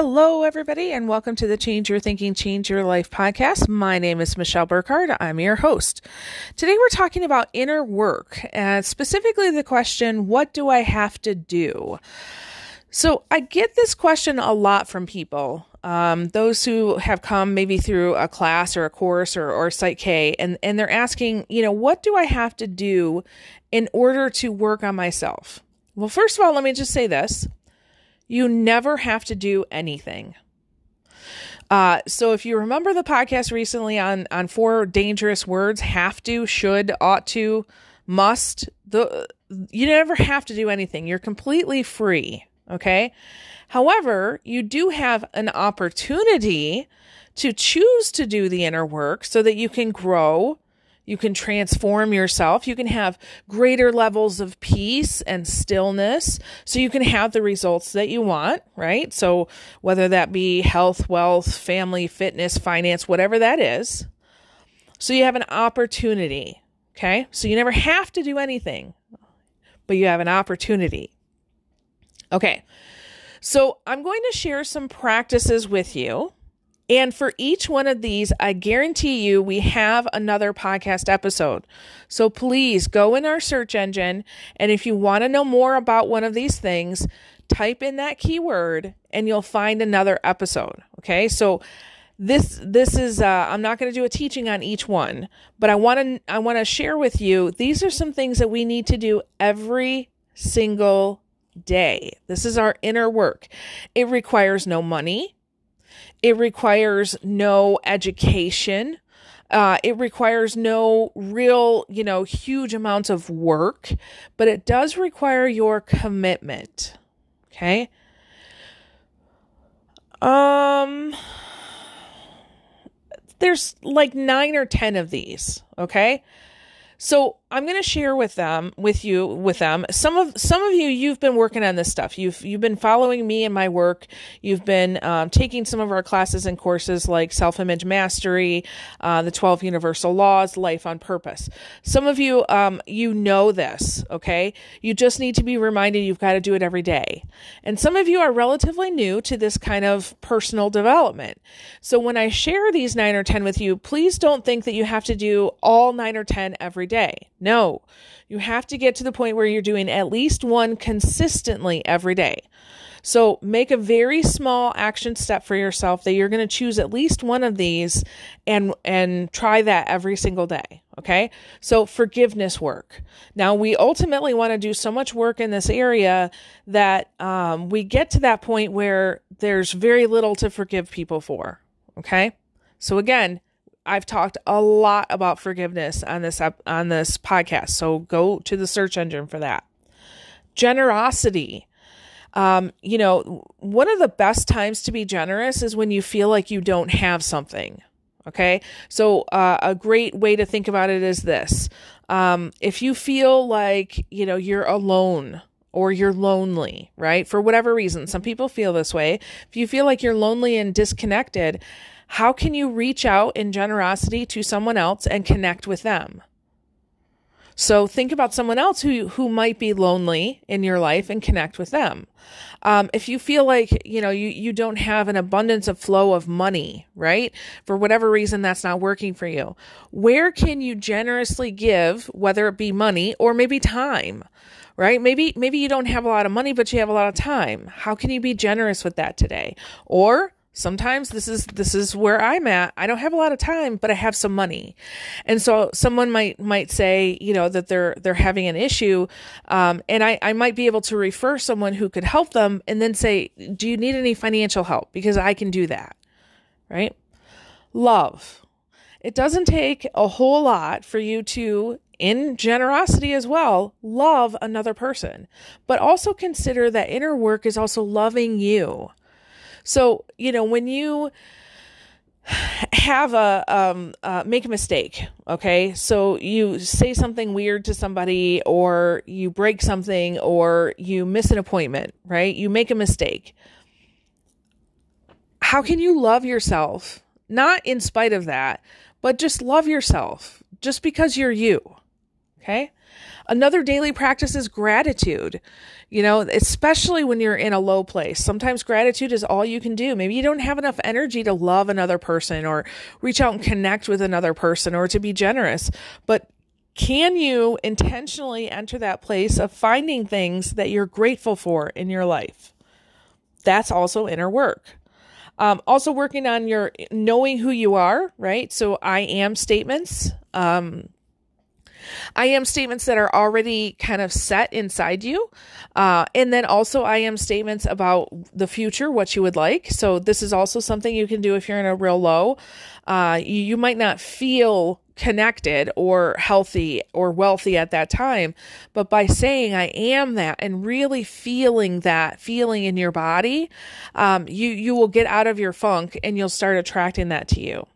Hello, everybody, and welcome to the Change Your Thinking, Change Your Life podcast. My name is Michelle Burkhardt. I'm your host. Today, we're talking about inner work, and specifically the question, What do I have to do? So, I get this question a lot from people. Um, those who have come maybe through a class or a course or, or Psych K, and, and they're asking, you know, what do I have to do in order to work on myself? Well, first of all, let me just say this you never have to do anything. Uh, so if you remember the podcast recently on on four dangerous words, have to, should, ought to, must, the you never have to do anything. You're completely free, okay? However, you do have an opportunity to choose to do the inner work so that you can grow you can transform yourself. You can have greater levels of peace and stillness so you can have the results that you want, right? So, whether that be health, wealth, family, fitness, finance, whatever that is. So, you have an opportunity, okay? So, you never have to do anything, but you have an opportunity. Okay. So, I'm going to share some practices with you and for each one of these, I guarantee you we have another podcast episode. So please go in our search engine. And if you want to know more about one of these things, type in that keyword and you'll find another episode. Okay. So this this is uh, i'm not going to do a teaching on each one but i want to i want to share with you these are some things that we need to do every single day this is our inner work it requires no money it requires no education. Uh, it requires no real, you know, huge amounts of work, but it does require your commitment. Okay. Um, there's like nine or 10 of these. Okay. So I'm going to share with them, with you, with them. Some of some of you, you've been working on this stuff. You've you've been following me and my work. You've been um, taking some of our classes and courses like Self Image Mastery, uh, the Twelve Universal Laws, Life on Purpose. Some of you, um, you know this. Okay, you just need to be reminded you've got to do it every day. And some of you are relatively new to this kind of personal development. So when I share these nine or ten with you, please don't think that you have to do all nine or ten every day. No, you have to get to the point where you're doing at least one consistently every day. So make a very small action step for yourself that you're going to choose at least one of these and and try that every single day, okay? So forgiveness work. Now we ultimately want to do so much work in this area that um, we get to that point where there's very little to forgive people for, okay? So again, I've talked a lot about forgiveness on this on this podcast, so go to the search engine for that. Generosity. Um, you know, one of the best times to be generous is when you feel like you don't have something. Okay, so uh, a great way to think about it is this: um, if you feel like you know you're alone or you're lonely, right? For whatever reason, some people feel this way. If you feel like you're lonely and disconnected, how can you reach out in generosity to someone else and connect with them? So think about someone else who who might be lonely in your life and connect with them. Um, if you feel like you know you you don't have an abundance of flow of money, right? For whatever reason that's not working for you, where can you generously give, whether it be money or maybe time? Right? Maybe maybe you don't have a lot of money, but you have a lot of time. How can you be generous with that today? Or sometimes this is this is where i'm at. I don't have a lot of time but i have some money. And so someone might might say you know that they're they're having an issue um, and i i might be able to refer someone who could help them and then say do you need any financial help? Because i can do that right? Love. It doesn't take a whole lot for you to in generosity as well, love another person, but also consider that inner work is also loving you. So, you know, when you have a um uh, make a mistake okay? So you say something weird to somebody or you break something or you miss an appointment right? You make a mistake. How can you love yourself? Not in spite of that but just love yourself. Just because you're you Okay. Another daily practice is gratitude. You know, especially when you're in a low place. Sometimes gratitude is all you can do. Maybe you don't have enough energy to love another person or reach out and connect with another person or to be generous. But can you intentionally enter that place of finding things that you're grateful for in your life? That's also inner work. Um, also working on your knowing who you are, right? So I am statements. Um, I am statements that are already kind of set inside you. Uh, and then also, I am statements about the future, what you would like. So, this is also something you can do if you're in a real low. Uh, you, you might not feel connected or healthy or wealthy at that time. But by saying I am that and really feeling that feeling in your body, um, you, you will get out of your funk and you'll start attracting that to you.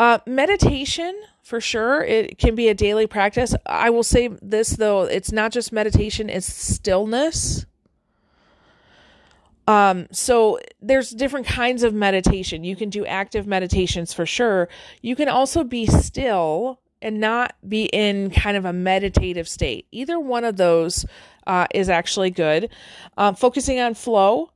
Uh, meditation for sure. It can be a daily practice. I will say this though, it's not just meditation, it's stillness. Um, so there's different kinds of meditation. You can do active meditations for sure. You can also be still and not be in kind of a meditative state. Either one of those uh, is actually good. Um, focusing on flow.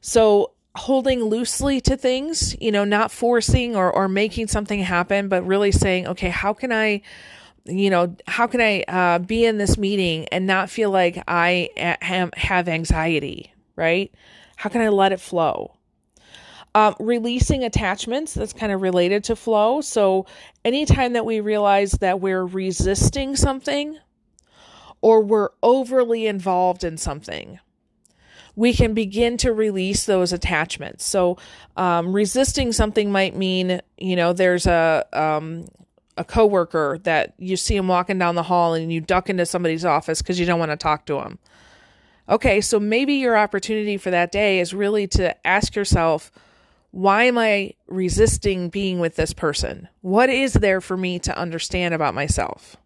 So holding loosely to things, you know, not forcing or, or making something happen, but really saying, okay, how can I, you know, how can I uh, be in this meeting and not feel like I am, have anxiety, right? How can I let it flow? Um, releasing attachments that's kind of related to flow. So, anytime that we realize that we're resisting something or we're overly involved in something, we can begin to release those attachments. So, um, resisting something might mean, you know, there's a, um, a coworker that you see him walking down the hall and you duck into somebody's office because you don't want to talk to him. Okay, so maybe your opportunity for that day is really to ask yourself, why am I resisting being with this person? What is there for me to understand about myself?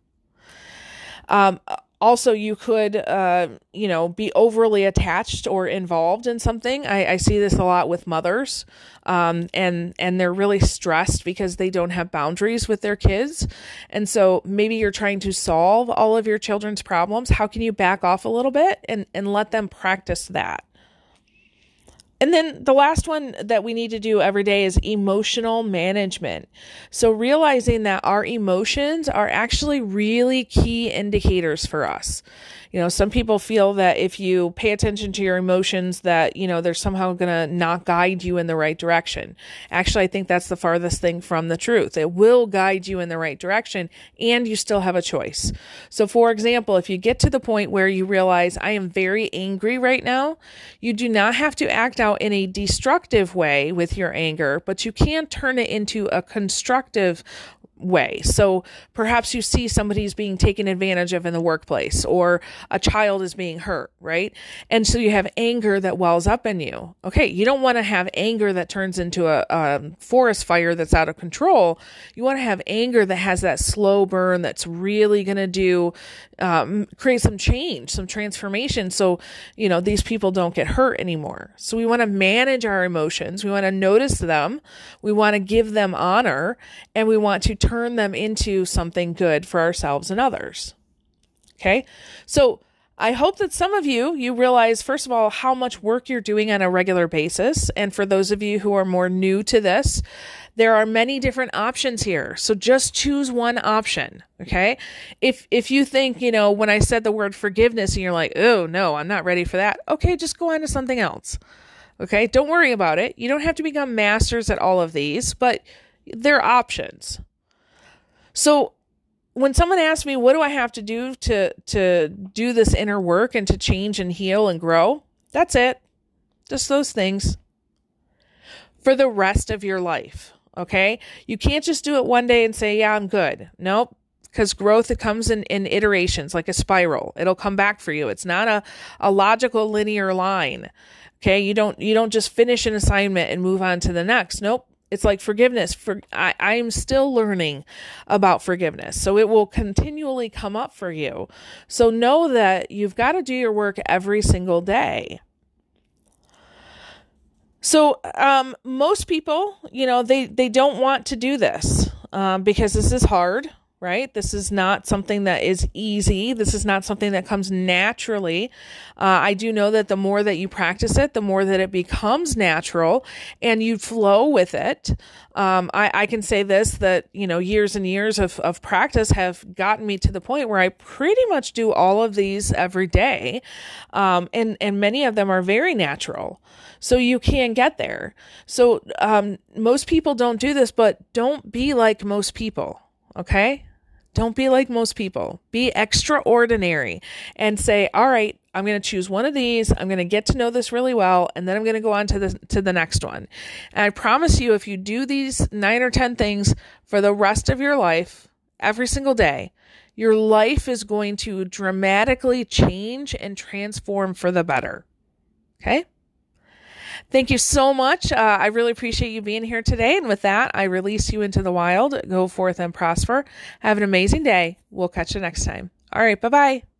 Um, also you could uh, you know be overly attached or involved in something. I, I see this a lot with mothers um, and and they're really stressed because they don't have boundaries with their kids. And so maybe you're trying to solve all of your children's problems. How can you back off a little bit and and let them practice that and then the last one that we need to do every day is emotional management. So realizing that our emotions are actually really key indicators for us. You know, some people feel that if you pay attention to your emotions that, you know, they're somehow going to not guide you in the right direction. Actually, I think that's the farthest thing from the truth. It will guide you in the right direction and you still have a choice. So for example, if you get to the point where you realize I am very angry right now, you do not have to act out in a destructive way with your anger, but you can turn it into a constructive way. So perhaps you see somebody's being taken advantage of in the workplace or a child is being hurt, right? And so you have anger that wells up in you. Okay, you don't want to have anger that turns into a, a forest fire that's out of control. You want to have anger that has that slow burn that's really going to do um, create some change, some transformation. So, you know, these people don't get hurt anymore. So we want to manage our emotions. We want to notice them. We want to give them honor and we want to turn them into something good for ourselves and others. Okay. So I hope that some of you, you realize, first of all, how much work you're doing on a regular basis. And for those of you who are more new to this, there are many different options here. So just choose one option. Okay. If, if you think, you know, when I said the word forgiveness and you're like, oh no, I'm not ready for that. Okay. Just go on to something else. Okay. Don't worry about it. You don't have to become masters at all of these, but they're options. So when someone asks me, what do I have to do to, to do this inner work and to change and heal and grow? That's it. Just those things for the rest of your life. Okay. You can't just do it one day and say, yeah, I'm good. Nope. Because growth, it comes in, in iterations like a spiral. It'll come back for you. It's not a, a logical linear line. Okay. You don't, you don't just finish an assignment and move on to the next. Nope. It's like forgiveness. For I, I'm still learning about forgiveness. So it will continually come up for you. So know that you've got to do your work every single day. So um, most people, you know, they they don't want to do this um, because this is hard, right? This is not something that is easy. This is not something that comes naturally. Uh, I do know that the more that you practice it, the more that it becomes natural and you flow with it. Um, I, I, can say this that, you know, years and years of, of practice have gotten me to the point where I pretty much do all of these every day. Um, and, and many of them are very natural. So you can get there. So, um, most people don't do this, but don't be like most people. Okay. Don't be like most people. Be extraordinary and say, "All right, I'm going to choose one of these. I'm going to get to know this really well, and then I'm going to go on to the to the next one." And I promise you, if you do these nine or ten things for the rest of your life, every single day, your life is going to dramatically change and transform for the better. Okay. Thank you so much. Uh, I really appreciate you being here today. And with that, I release you into the wild. Go forth and prosper. Have an amazing day. We'll catch you next time. All right. Bye bye.